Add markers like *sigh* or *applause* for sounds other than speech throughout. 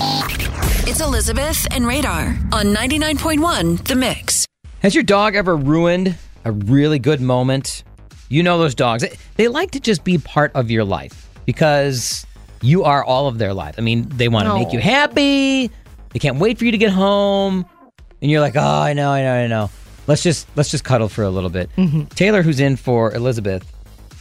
It's Elizabeth and Radar on 99.1 The Mix. Has your dog ever ruined a really good moment? You know those dogs. They, they like to just be part of your life because you are all of their life. I mean, they want to make you happy. They can't wait for you to get home. And you're like, "Oh, I know, I know, I know. Let's just let's just cuddle for a little bit." Mm-hmm. Taylor who's in for Elizabeth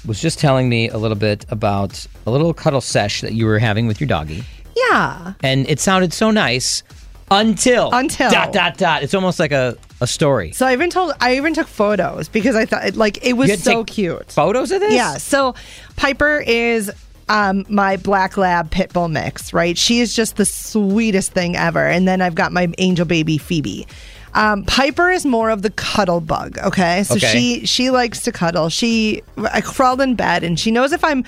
was just telling me a little bit about a little cuddle sesh that you were having with your doggie. Yeah. And it sounded so nice until Until. dot dot dot. It's almost like a, a story. So I even told I even took photos because I thought like it was You had to so take cute. Photos of this? Yeah. So Piper is um, my black lab pit bull mix, right? She is just the sweetest thing ever. And then I've got my angel baby Phoebe. Um, Piper is more of the cuddle bug. Okay, so Okay. she she likes to cuddle. She I crawled in bed and she knows if I'm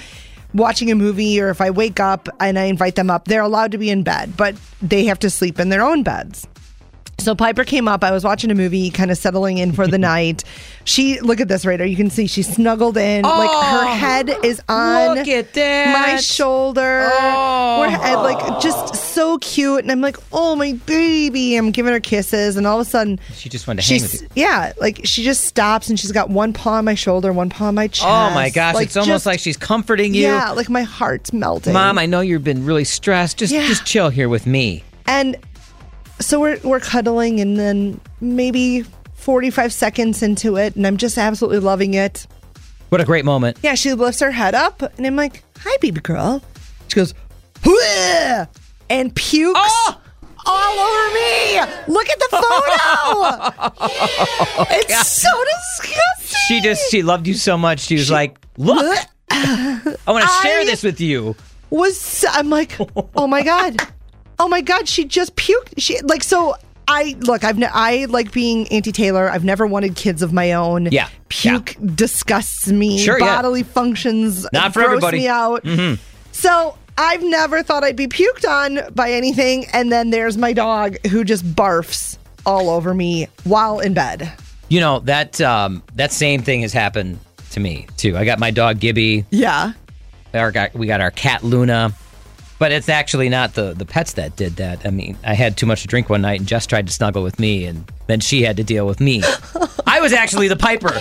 watching a movie or if I wake up and I invite them up, they're allowed to be in bed, but they have to sleep in their own beds. So Piper came up. I was watching a movie, kind of settling in for the *laughs* night. She look at this radar. You can see she snuggled in. like her oh, head is on look at that. my shoulder. Oh. Her head, like just so cute. And I'm like, oh my baby. I'm giving her kisses, and all of a sudden, She just wanted to hang with you. yeah, like she just stops and she's got one paw on my shoulder, one paw on my chest. Oh my gosh, Like, it's almost like she's comforting you. yeah, like my heart's melting. Mom, I know you've been really stressed. Just Yeah. just chill here with me. And so we're we're cuddling, and then maybe 45 seconds into it, and I'm just absolutely loving it. What a great moment. Yeah, she lifts her head up, and I'm like, "Hi, baby girl." She goes, "Whoa," and pukes Oh! all over me. Look at the *laughs* photo. Oh it's so disgusting. She just she loved you so much. She was like, "Look, *laughs* I want to share this with you." was I'm like, oh my god, oh my god, she just puked. She like so. I look. I've ne- I like being Auntie Taylor. I've never wanted kids of my own. Yeah, puke disgusts me. Sure, yeah. bodily functions Not for everybody. me out. Mm-hmm. So I've never thought I'd be puked on by anything, and then there's my dog who just barfs all over me while in bed. You know that um, that same thing has happened to me too. I got my dog Gibby. Yeah. Our got, we got our cat Luna, but it's actually not the the pets that did that. I mean, I had too much to drink one night, and Jess tried to snuggle with me, and then she had to deal with me. *laughs* I was actually the piper. *laughs*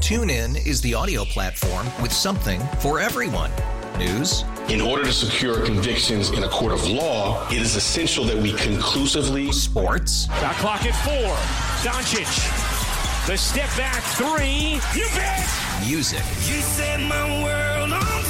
TuneIn is the audio platform with something for everyone. News, In order to secure convictions in a court of law, it is essential that we conclusively sports, Shot clock at four. Doncic. The step back three. You bet. music, You set my world on fire. Yes.